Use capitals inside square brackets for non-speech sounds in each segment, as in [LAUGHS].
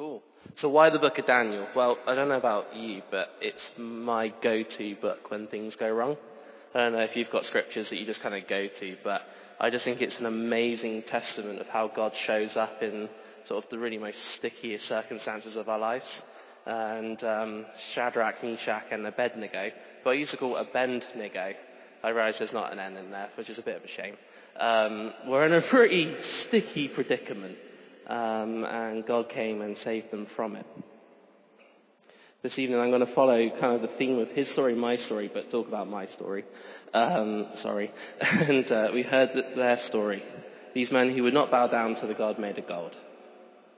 Cool. So why the book of Daniel? Well, I don't know about you, but it's my go-to book when things go wrong. I don't know if you've got scriptures that you just kind of go to, but I just think it's an amazing testament of how God shows up in sort of the really most stickiest circumstances of our lives. And um, Shadrach, Meshach, and Abednego, but I used to call it Abednego. I realise there's not an N in there, which is a bit of a shame. Um, we're in a pretty sticky predicament um, and God came and saved them from it. This evening I'm going to follow kind of the theme of his story, my story, but talk about my story. Um, sorry. [LAUGHS] and uh, we heard their story. These men who would not bow down to the God made of gold.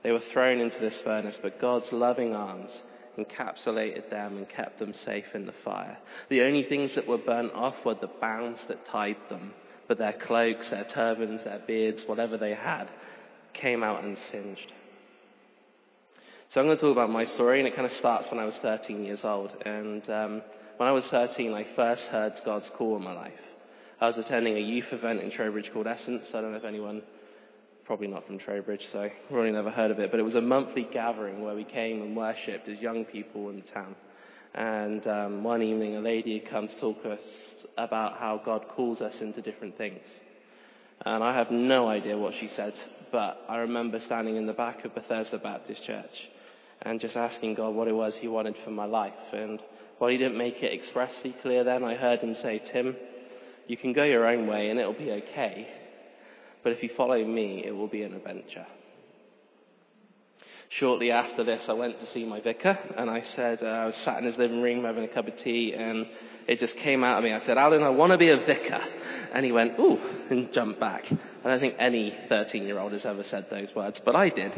They were thrown into this furnace, but God's loving arms encapsulated them and kept them safe in the fire. The only things that were burnt off were the bands that tied them, but their cloaks, their turbans, their beards, whatever they had, came out and singed. So I'm going to talk about my story, and it kind of starts when I was 13 years old. And um, when I was 13, I first heard God's call in my life. I was attending a youth event in Trowbridge called Essence. I don't know if anyone, probably not from Trowbridge, so probably never heard of it. But it was a monthly gathering where we came and worshipped as young people in the town. And um, one evening, a lady had come to talk to us about how God calls us into different things. And I have no idea what she said, but I remember standing in the back of Bethesda Baptist Church and just asking God what it was He wanted for my life. And while He didn't make it expressly clear then, I heard Him say, Tim, you can go your own way and it'll be okay. But if you follow me, it will be an adventure. Shortly after this, I went to see my vicar and I said, uh, I was sat in his living room having a cup of tea and it just came out of me. I said, Alan, I want to be a vicar. And he went, ooh, and jumped back. I don't think any 13 year old has ever said those words, but I did.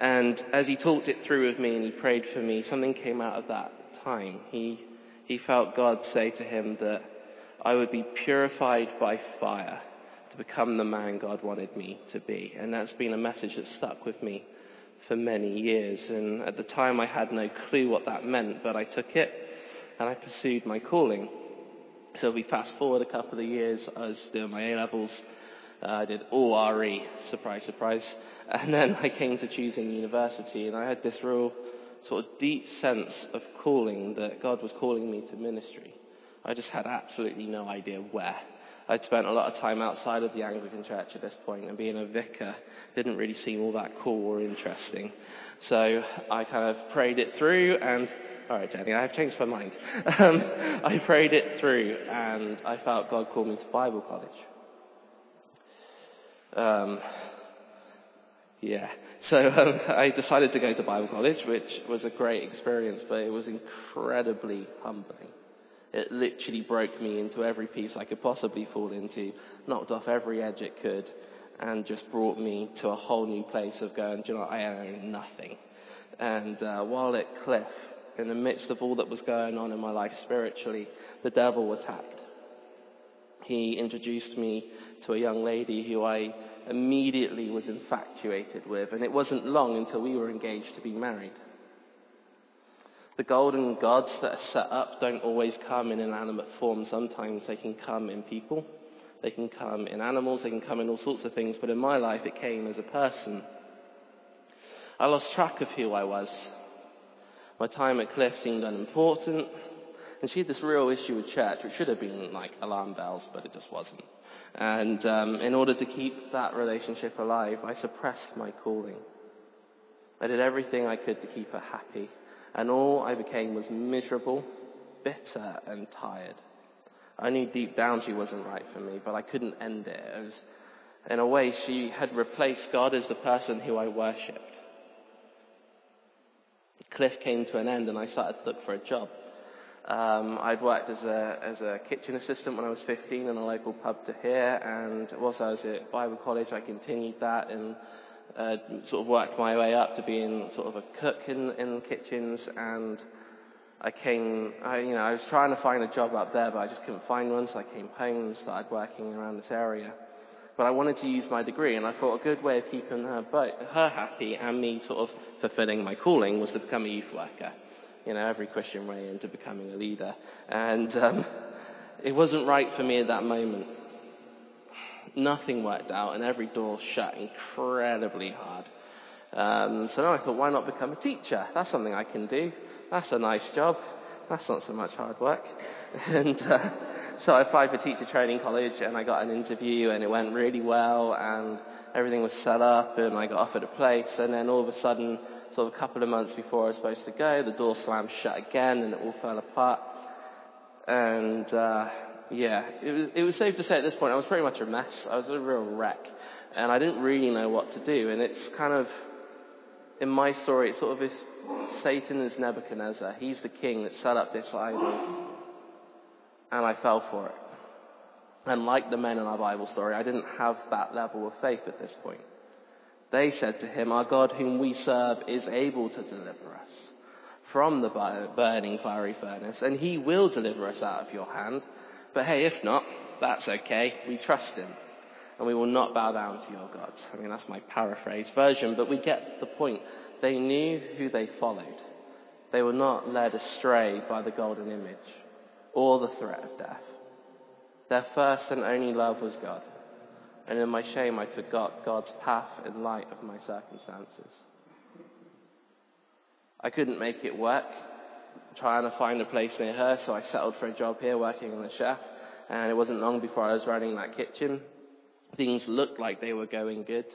And as he talked it through with me and he prayed for me, something came out of that time. He, he felt God say to him that I would be purified by fire to become the man God wanted me to be. And that's been a message that stuck with me for many years. And at the time I had no clue what that meant, but I took it and I pursued my calling. So we fast forward a couple of years, I was doing my A levels. Uh, I did all RE, surprise, surprise. [LAUGHS] And then I came to choosing university and I had this real sort of deep sense of calling that God was calling me to ministry. I just had absolutely no idea where. I'd spent a lot of time outside of the Anglican Church at this point, and being a vicar didn't really seem all that cool or interesting. So I kind of prayed it through, and all right, Jenny, I have changed my mind. [LAUGHS] Um, I prayed it through, and I felt God called me to Bible college. Um, yeah, so um, [LAUGHS] I decided to go to Bible college, which was a great experience, but it was incredibly humbling. It literally broke me into every piece I could possibly fall into, knocked off every edge it could, and just brought me to a whole new place of going, do you know, I own nothing. And uh, while at Cliff, in the midst of all that was going on in my life spiritually, the devil attacked. He introduced me to a young lady who I immediately was infatuated with, and it wasn't long until we were engaged to be married. The golden gods that are set up don't always come in inanimate form. Sometimes they can come in people. They can come in animals. They can come in all sorts of things. But in my life, it came as a person. I lost track of who I was. My time at Cliff seemed unimportant. And she had this real issue with church, which should have been like alarm bells, but it just wasn't. And um, in order to keep that relationship alive, I suppressed my calling. I did everything I could to keep her happy and all I became was miserable, bitter, and tired. I knew deep down she wasn't right for me, but I couldn't end it. it was, in a way, she had replaced God as the person who I worshipped. The Cliff came to an end, and I started to look for a job. Um, I'd worked as a, as a kitchen assistant when I was 15 in a local pub to here, and whilst I was at Bible college, I continued that and uh, sort of worked my way up to being sort of a cook in, in kitchens and I came, I, you know, I was trying to find a job up there, but I just couldn't find one, so I came home and started working around this area. But I wanted to use my degree, and I thought a good way of keeping her, both, her happy and me sort of fulfilling my calling was to become a youth worker. You know, every Christian way into becoming a leader. And um, it wasn't right for me at that moment nothing worked out and every door shut incredibly hard. Um, so then I thought, why not become a teacher? That's something I can do. That's a nice job. That's not so much hard work. [LAUGHS] And uh, so I applied for teacher training college and I got an interview and it went really well and everything was set up and I got offered a place and then all of a sudden, sort of a couple of months before I was supposed to go, the door slammed shut again and it all fell apart. And uh, yeah, it was, it was safe to say at this point I was pretty much a mess. I was a real wreck and I didn't really know what to do. And it's kind of, in my story, it's sort of this Satan is Nebuchadnezzar. He's the king that set up this idol. And I fell for it. And like the men in our Bible story, I didn't have that level of faith at this point. They said to him, Our God whom we serve is able to deliver us from the burning fiery furnace, and he will deliver us out of your hand. But hey, if not, that's okay. We trust him and we will not bow down to your gods. I mean, that's my paraphrase version, but we get the point. They knew who they followed. They were not led astray by the golden image or the threat of death. Their first and only love was God. And in my shame, I forgot God's path in light of my circumstances. I couldn't make it work trying to find a place near her, so I settled for a job here working as a chef. And it wasn't long before I was running that kitchen things looked like they were going good.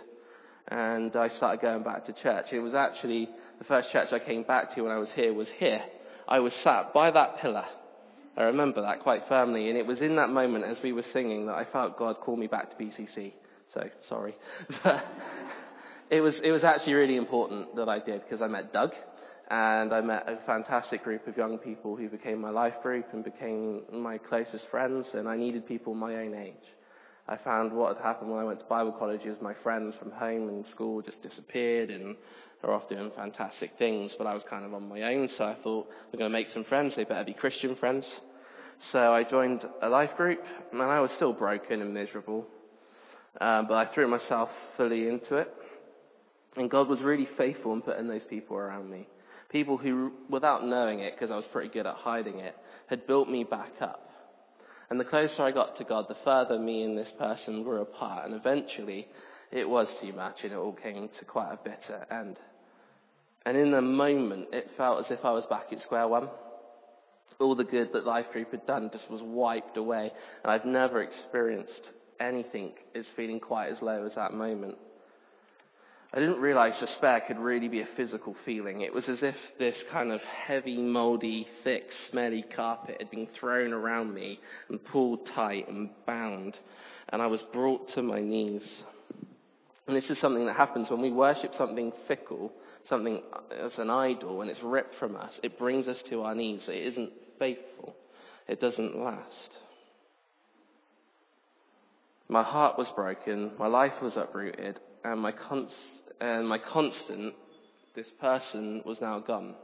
And I started going back to church. It was actually the first church I came back to when I was here was here. I was sat by that pillar. I remember that quite firmly. And it was in that moment as we were singing that I felt God call me back to BCC. So sorry. [LAUGHS] But it was, it was actually really important that I did because I met Doug and I met a fantastic group of young people who became my life group and became my closest friends and I needed people my own age. I found what had happened when I went to Bible college is my friends from home and school just disappeared and are off doing fantastic things, but I was kind of on my own, so I thought we're going to make some friends. They better be Christian friends. So I joined a life group, and I was still broken and miserable, uh, but I threw myself fully into it. And God was really faithful in putting those people around me. People who, without knowing it, because I was pretty good at hiding it, had built me back up. And the closer I got to God, the further me and this person grew apart. And eventually, it was too much and it all came to quite a bitter end. And in the moment, it felt as if I was back at square one. All the good that Life Group had done just was wiped away. And I've never experienced anything as feeling quite as low as that moment. I didn't realize despair could really be a physical feeling. It was as if this kind of heavy, moldy, thick, smelly carpet had been thrown around me and pulled tight and bound, and I was brought to my knees. And this is something that happens when we worship something fickle, something as an idol, and it's ripped from us. It brings us to our knees. It isn't faithful. It doesn't last. My heart was broken. My life was uprooted and my, cons- and my constant, this person, was now gone.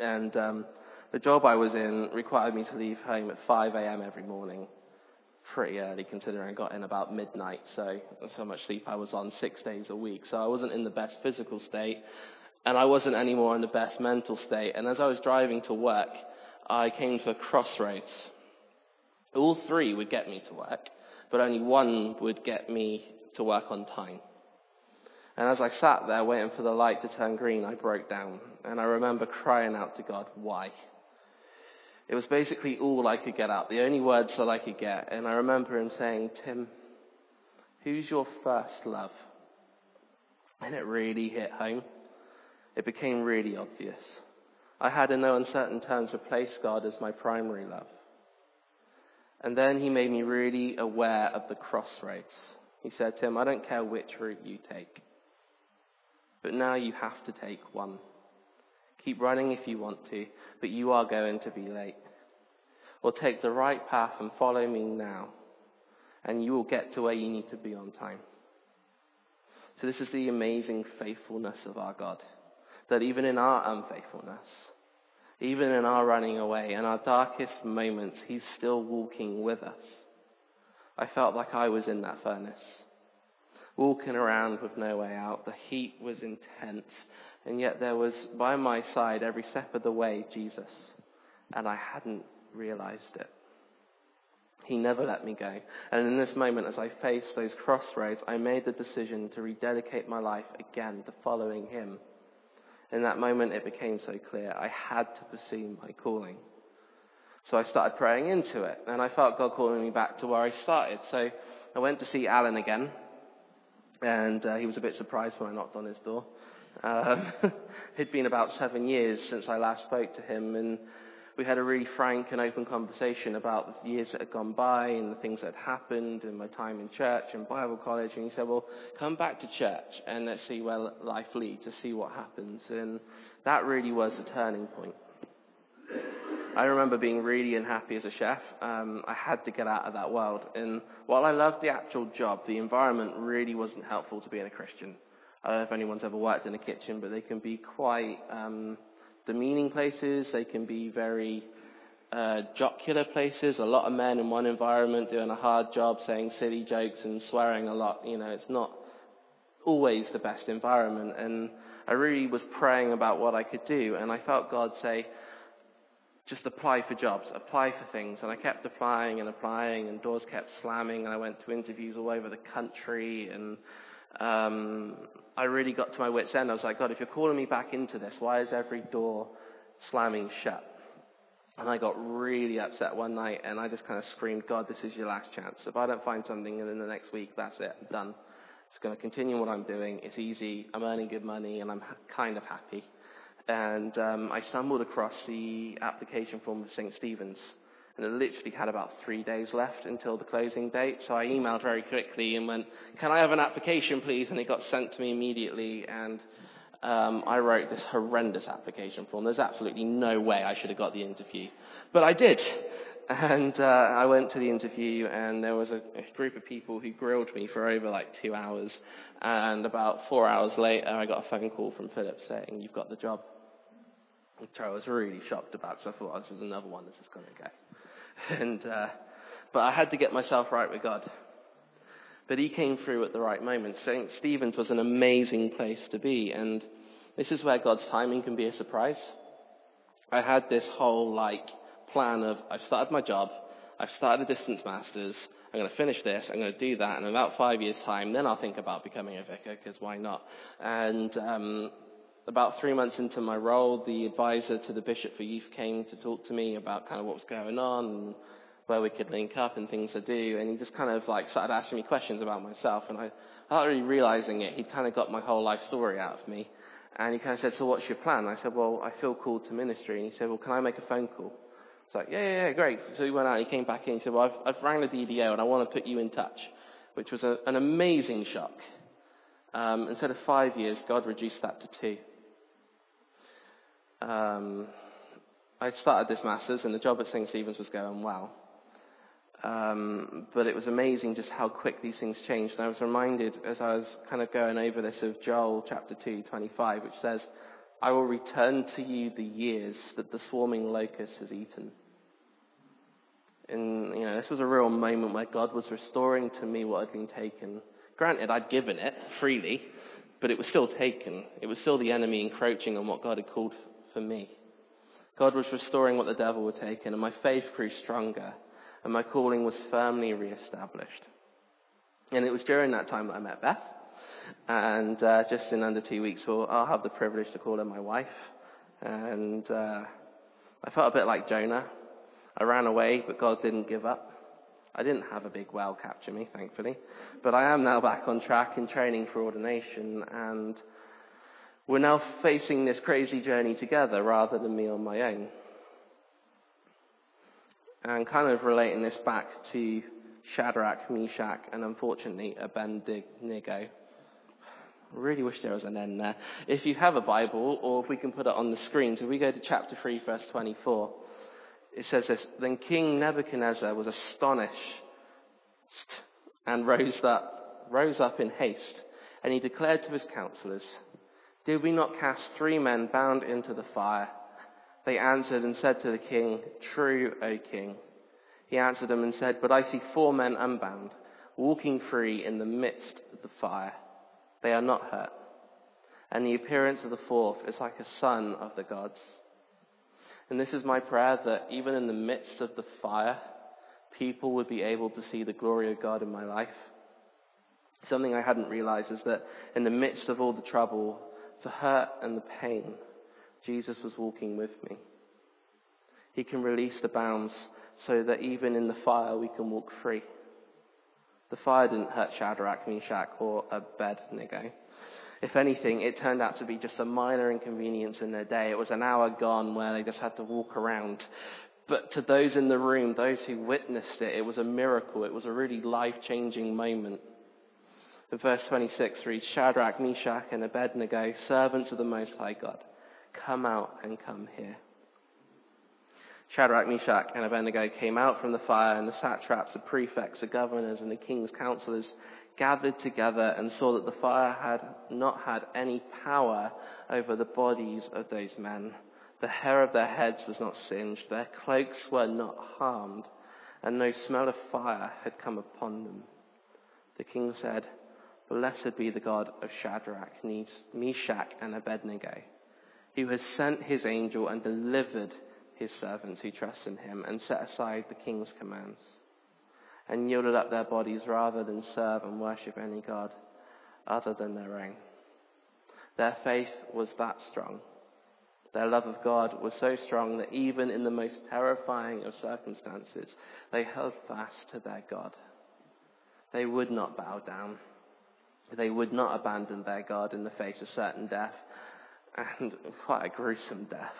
And um, the job I was in required me to leave home at 5 a.m. every morning. Pretty early, considering I got in about midnight, so that's how much sleep I was on six days a week. So I wasn't in the best physical state, and I wasn't anymore in the best mental state. And as I was driving to work, I came to a crossroads. All three would get me to work, but only one would get me to work on time. And as I sat there waiting for the light to turn green, I broke down. And I remember crying out to God, why? It was basically all I could get out, the only words that I could get. And I remember him saying, Tim, who's your first love? And it really hit home. It became really obvious. I had in no uncertain terms replaced God as my primary love. And then he made me really aware of the crossroads. He said, Tim, I don't care which route you take. But now you have to take one. Keep running if you want to, but you are going to be late. Or take the right path and follow me now, and you will get to where you need to be on time. So this is the amazing faithfulness of our God. That even in our unfaithfulness, even in our running away, in our darkest moments, He's still walking with us. I felt like I was in that furnace walking around with no way out. The heat was intense, and yet there was by my side every step of the way Jesus, and I hadn't realized it. He never let me go. And in this moment, as I faced those crossroads, I made the decision to rededicate my life again to following Him. In that moment, it became so clear I had to pursue my calling. So I started praying into it, and I felt God calling me back to where I started. So I went to see Alan again, and uh, he was a bit surprised when I knocked on his door. Um, [LAUGHS] it'd been about seven years since I last spoke to him, and we had a really frank and open conversation about the years that had gone by and the things that had happened and my time in church and Bible college. And he said, well, come back to church and let's see where life leads, to see what happens. And that really was the turning point. I remember being really unhappy as a chef. Um, I had to get out of that world. And while I loved the actual job, the environment really wasn't helpful to being a Christian. I don't know if anyone's ever worked in a kitchen, but they can be quite um, demeaning places. They can be very uh, jocular places. A lot of men in one environment doing a hard job, saying silly jokes and swearing a lot. You know, it's not always the best environment. And I really was praying about what I could do, and I felt God say, just apply for jobs, apply for things. And I kept applying and applying, and doors kept slamming. And I went to interviews all over the country, and um, I really got to my wits' end. I was like, God, if you're calling me back into this, why is every door slamming shut? And I got really upset one night, and I just kind of screamed, God, this is your last chance. If I don't find something in the next week, that's it, I'm done. It's going to continue what I'm doing. It's easy. I'm earning good money, and I'm ha- kind of happy and um, I stumbled across the application form for St. Stephen's. And it literally had about three days left until the closing date. So I emailed very quickly and went, Can I have an application, please? And it got sent to me immediately. And um, I wrote this horrendous application form. There's absolutely no way I should have got the interview. But I did. And uh, I went to the interview, and there was a, a group of people who grilled me for over like two hours. And about four hours later, I got a phone call from Philip saying, You've got the job which I was really shocked about because I thought, oh, this is another one, this is going to go. [LAUGHS] And, uh, but I had to get myself right with God. But he came through at the right moment. St. Stephen's was an amazing place to be, and this is where God's timing can be a surprise. I had this whole, like, plan of, I've started my job, I've started a distance masters, I'm going to finish this, I'm going to do that, and in about five years' time, then I'll think about becoming a vicar, because why not? And um, about three months into my role, the advisor to the Bishop for Youth came to talk to me about kind of what was going on and where we could link up and things to do. And he just kind of like started asking me questions about myself. And I, without really realizing it, he'd kind of got my whole life story out of me. And he kind of said, so what's your plan? I said, well, I feel called to ministry. And he said, well, can I make a phone call? I was like, yeah, yeah, yeah, great. So he went out and he came back in and he said, well, I've, I've rang the DDO and I want to put you in touch, which was a, an amazing shock. Um, instead of five years, God reduced that to two um, I started this master's and the job at St. Stephen's was going well. Um, but it was amazing just how quick these things changed. And I was reminded as I was kind of going over this of Joel chapter 2, 25, which says, I will return to you the years that the swarming locust has eaten. And, you know, this was a real moment where God was restoring to me what had been taken. Granted, I'd given it freely, but it was still taken. It was still the enemy encroaching on what God had called for me. God was restoring what the devil had taken, and my faith grew stronger, and my calling was firmly re-established. And it was during that time that I met Beth, and uh, just in under two weeks, I'll have the privilege to call her my wife. And uh, I felt a bit like Jonah. I ran away, but God didn't give up. I didn't have a big well capture me, thankfully. But I am now back on track in training for ordination, and we're now facing this crazy journey together rather than me on my own. And kind of relating this back to Shadrach, Meshach, and unfortunately Abednego. I really wish there was an end there. If you have a Bible, or if we can put it on the screen, so we go to chapter 3, verse 24, it says this Then King Nebuchadnezzar was astonished and rose up, rose up in haste, and he declared to his counselors, did we not cast three men bound into the fire? They answered and said to the king, True, O king. He answered them and said, But I see four men unbound, walking free in the midst of the fire. They are not hurt. And the appearance of the fourth is like a son of the gods. And this is my prayer that even in the midst of the fire, people would be able to see the glory of God in my life. Something I hadn't realized is that in the midst of all the trouble, the hurt and the pain, Jesus was walking with me. He can release the bounds so that even in the fire we can walk free. The fire didn't hurt Shadrach, Meshach, or Abednego. If anything, it turned out to be just a minor inconvenience in their day. It was an hour gone where they just had to walk around. But to those in the room, those who witnessed it, it was a miracle. It was a really life changing moment. In verse 26 reads, Shadrach, Meshach, and Abednego, servants of the Most High God, come out and come here. Shadrach, Meshach, and Abednego came out from the fire, and the satraps, the prefects, the governors, and the king's counselors gathered together and saw that the fire had not had any power over the bodies of those men. The hair of their heads was not singed, their cloaks were not harmed, and no smell of fire had come upon them. The king said, Blessed be the God of Shadrach, Meshach, and Abednego, who has sent his angel and delivered his servants who trust in him and set aside the king's commands and yielded up their bodies rather than serve and worship any God other than their own. Their faith was that strong. Their love of God was so strong that even in the most terrifying of circumstances, they held fast to their God. They would not bow down. They would not abandon their God in the face of certain death, and [LAUGHS] quite a gruesome death.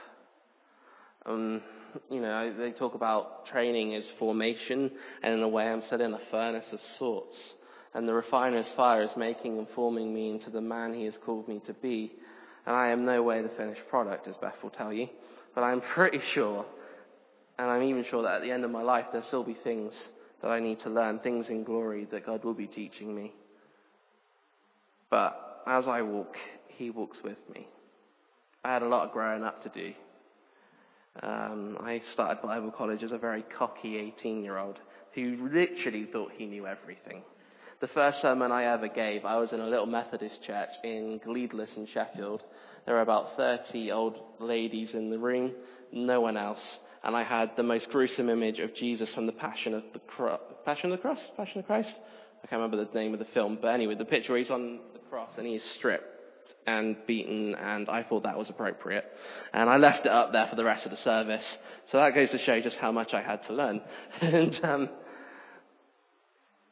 Um, you know, they talk about training as formation, and in a way, I'm set in a furnace of sorts. And the refiner's fire is making and forming me into the man he has called me to be. And I am no way the finished product, as Beth will tell you. But I'm pretty sure, and I'm even sure that at the end of my life, there'll still be things that I need to learn, things in glory that God will be teaching me. But as I walk, He walks with me. I had a lot of growing up to do. Um, I started Bible college as a very cocky 18 year old who literally thought he knew everything. The first sermon I ever gave, I was in a little Methodist church in Gleadless in Sheffield. There were about 30 old ladies in the room, no one else. And I had the most gruesome image of Jesus from the Passion of the Cross. Passion of the Cross? Passion of Christ? I can't remember the name of the film, but anyway, the picture where he's on the cross and he's stripped and beaten, and I thought that was appropriate. And I left it up there for the rest of the service. So that goes to show just how much I had to learn. [LAUGHS] and, um,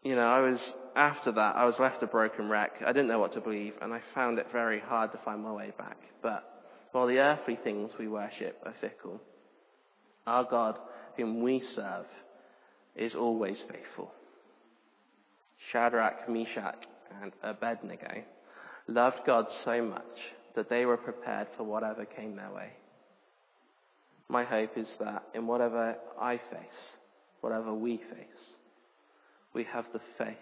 you know, I was, after that, I was left a broken wreck. I didn't know what to believe, and I found it very hard to find my way back. But while the earthly things we worship are fickle, our God, whom we serve, is always faithful. Shadrach, Meshach, and Abednego loved God so much that they were prepared for whatever came their way. My hope is that in whatever I face, whatever we face, we have the faith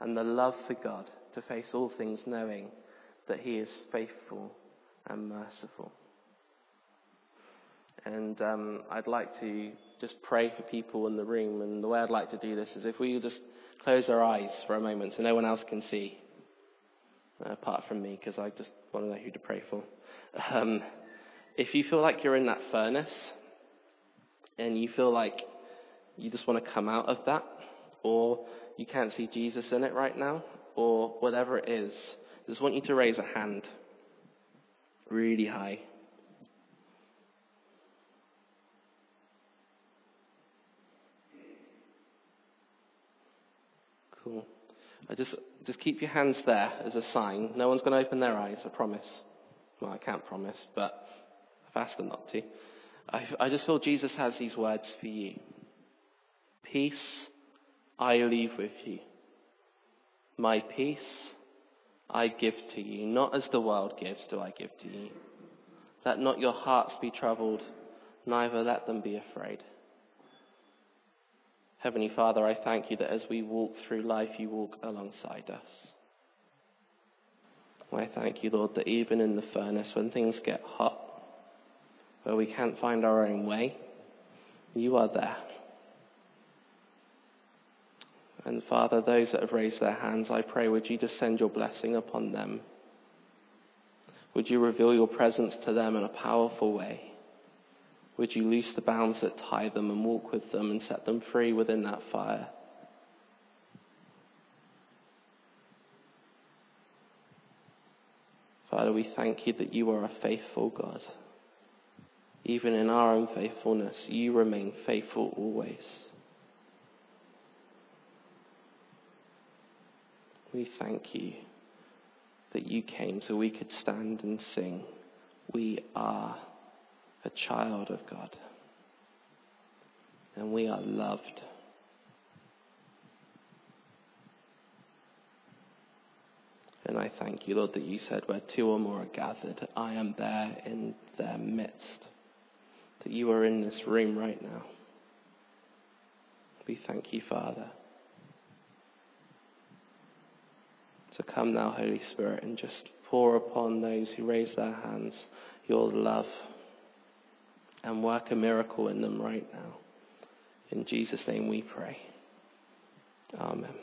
and the love for God to face all things knowing that He is faithful and merciful. And um, I'd like to just pray for people in the room. And the way I'd like to do this is if we just close our eyes for a moment so no one else can see apart from me, because I just want to know who to pray for. Um, if you feel like you're in that furnace and you feel like you just want to come out of that, or you can't see Jesus in it right now, or whatever it is, I just want you to raise a hand really high. Cool. I just just keep your hands there as a sign. No one's going to open their eyes, I promise. Well, I can't promise, but I've asked them not to. I, I just feel Jesus has these words for you. Peace I leave with you. My peace I give to you. Not as the world gives do I give to you. Let not your hearts be troubled, neither let them be afraid. Heavenly Father, I thank you that as we walk through life, you walk alongside us. I thank you, Lord, that even in the furnace, when things get hot, where we can't find our own way, you are there. And Father, those that have raised their hands, I pray, would you just send your blessing upon them? Would you reveal your presence to them in a powerful way? Would you loose the bounds that tie them and walk with them and set them free within that fire? Father, we thank you that you are a faithful God. Even in our unfaithfulness, you remain faithful always. We thank you that you came so we could stand and sing. We are a child of God. And we are loved. And I thank you, Lord, that you said where two or more are gathered, I am there in their midst. That you are in this room right now. We thank you, Father. So come now, Holy Spirit, and just pour upon those who raise their hands your love and work a miracle in them right now. In Jesus' name we pray. Amen.